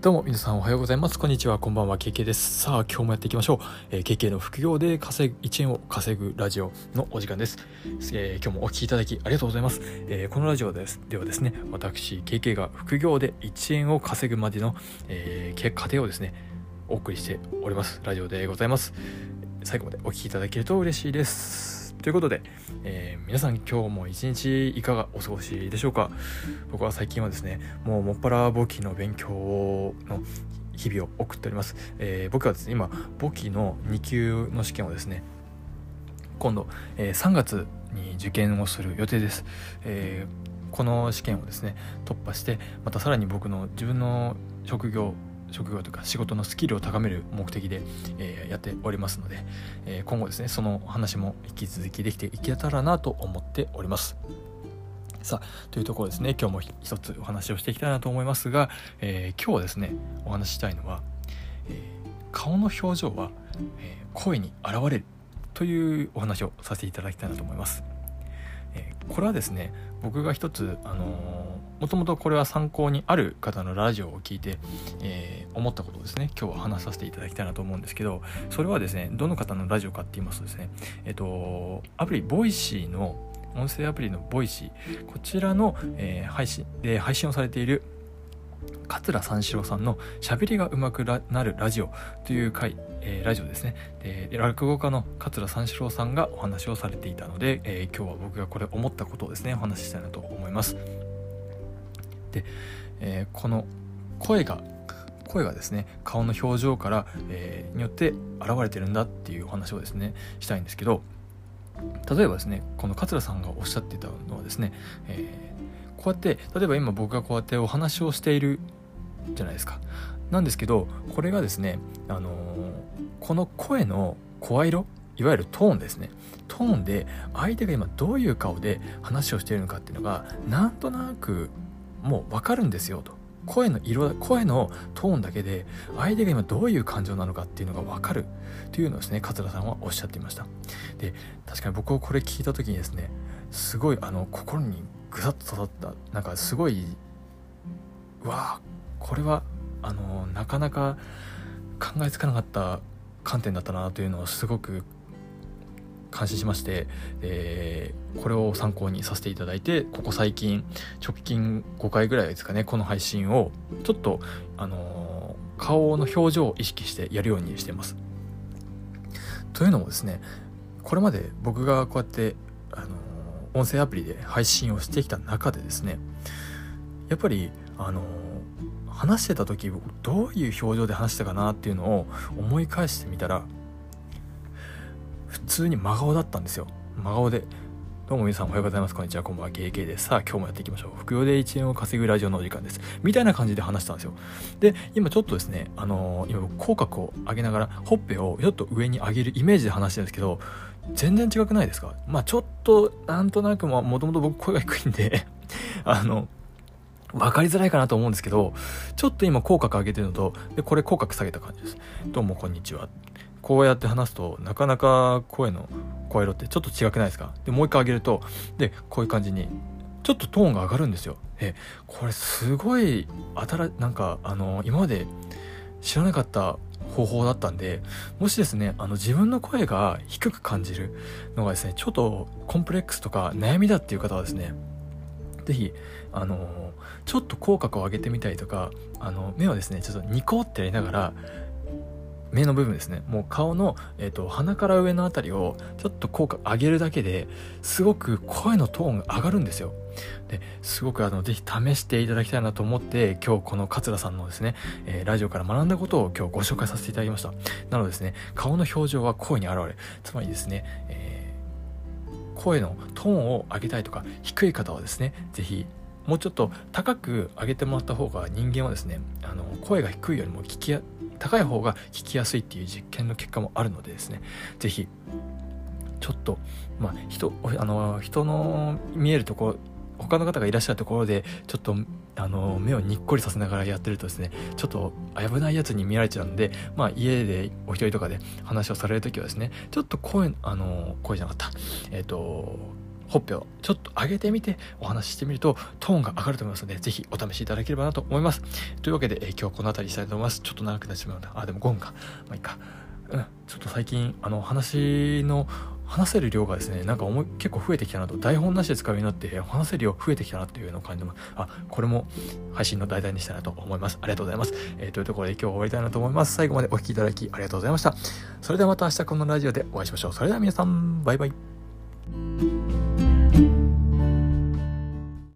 どうも皆さんおはようございます。こんにちは。こんばんは。KK です。さあ、今日もやっていきましょう。えー、KK の副業で稼ぐ、1円を稼ぐラジオのお時間です。えー、今日もお聴きいただきありがとうございます。えー、このラジオですではですね、私、KK が副業で1円を稼ぐまでの、えー、過程をですね、お送りしております。ラジオでございます。最後までお聴きいただけると嬉しいです。ということで、えー、皆さん今日も一日いかがお過ごしでしょうか？僕は最近はですねもうもっぱら簿記の勉強の日々を送っております、えー、僕はですね今簿記の2級の試験をですね今度、えー、3月に受験をする予定です、えー、この試験をですね突破してまたさらに僕の自分の職業職業とか仕事のスキルを高める目的で、えー、やっておりますので、えー、今後ですねその話も引き続きできていけたらなと思っております。さあというところですね今日も一つお話をしていきたいなと思いますが、えー、今日はですねお話ししたいのは、え顔の表情は、え声に現れるというお話をさせていただきたいなと思います、えこれはですね僕が一つあのもともとこれは参考にある方のラジオを聞いて、えー、思ったことをですね今日は話させていただきたいなと思うんですけどそれはですねどの方のラジオかって言いますとですねえっ、とアプリ Voicy の音声アプリの Voicy こちらの、えー、配信で配信をされている桂三四郎さんの「しゃべりがうまくなるラジオ」という回、えー、ラジオですねで落語家の桂三四郎さんがお話をされていたので、えー、今日は僕がこれ思ったことをですねお話ししたいなと思います。で、えー、この声が声がですね顔の表情から、えー、によって現れてるんだっていうお話をですねしたいんですけど例えばですねこの桂さんがおっしゃってたのはですね、えー、こうやって例えば今僕がこうやってお話をしているじゃないですか。なんですけどこれがですね、あのー、この声の声色いわゆるトーンですね。トーンで相手が今どういう顔で話をしているのかっていうのがなんとなくもう分かるんですよと。声の色声のトーンだけで相手が今どういう感情なのかっていうのが分かる。というのをですね桂さんはおっしゃっていました。で確かに僕はこれ聞いた時にですねすごいあの心にぐさっと刺さった。なんかすごいうわこれはあのなかなか考えつかなかった観点だったなというのをすごく監視しまして、えー、これを参考にさせていただいてここ最近直近5回ぐらいですかねこの配信をちょっとあのー、顔の表情を意識してやるようにしてます。というのもですねこれまで僕がこうやってあのー、音声アプリで配信をしてきた中でですねやっぱりあの話してた時どういう表情で話したかなっていうのを思い返してみたら普通に真顔だったんですよ真顔でどうも皆さんおはようございます。こんにちは。こんばんは。KK です。さあ、今日もやっていきましょう。副業で1円を稼ぐラジオのお時間です。みたいな感じで話したんですよ。で、今ちょっとですね、あのー、今口角を上げながら、ほっぺをちょっと上に上げるイメージで話してるんですけど、全然違くないですか？まあちょっと、なんとなくも、もともと僕声が低いんで あの、分かりづらいかなと思うんですけど、ちょっと今口角上げてるのと、で、これ口角下げた感じです。どうもこんにちは。こうやって話すとなかなか声の声色ってちょっと違くないですか？でもう一回上げるとでこういう感じにちょっとトーンが上がるんですよ。えこれすごい新なんかあの今まで知らなかった方法だったんでもしですねあの自分の声が低く感じるのがですねちょっとコンプレックスとか悩みだっていう方はですね是非あのちょっと口角を上げてみたりとかあの目をですねちょっとニコってやりながら目の部分ですね。もう顔の、えーと、鼻から上の辺りをちょっと効果上げるだけですごく声のトーンが上がるんですよ。ですごくあのぜひ試していただきたいなと思って今日この桂さんのですね、えー、ラジオから学んだことを今日ご紹介させていただきました。なのでですね顔の表情は声に現れつまりですね、えー、声のトーンを上げたいとか低い方はですねぜひもうちょっと高く上げてもらった方が人間はですねあの声が低いよりも聞きや高い方が聞きやすいっていう実験の結果もあるのでですね。是非ちょっとまあ人あの人の見えるところ他の方がいらっしゃるところでちょっとあの目をにっこりさせながらやってるとですねちょっと危ないやつに見られちゃうんで、まあ、家でお一人とかで話をされる時はですねちょっと声あの声じゃなかった。えっ、ー、とほっぺをちょっと上げてみてお話ししてみるとトーンが上がると思いますので、ぜひお試しいただければなと思います。というわけで、え、今日はこの辺りにしたいと思います。ちょっと長くなってしまうな。あ、でも5分か。まあいいか。うん、ちょっと最近、あの、話の話せる量がですねなんか思い結構増えてきたなと台本なしで使うようになって話せる量増えてきたなっていうのを感じますあこれも配信の題材にしたいなと思いますありがとうございます、えー、というところで今日は終わりたいなと思います最後までお聴きいただきありがとうございましたそれではまた明日このラジオでお会いしましょうそれでは皆さんバイバイ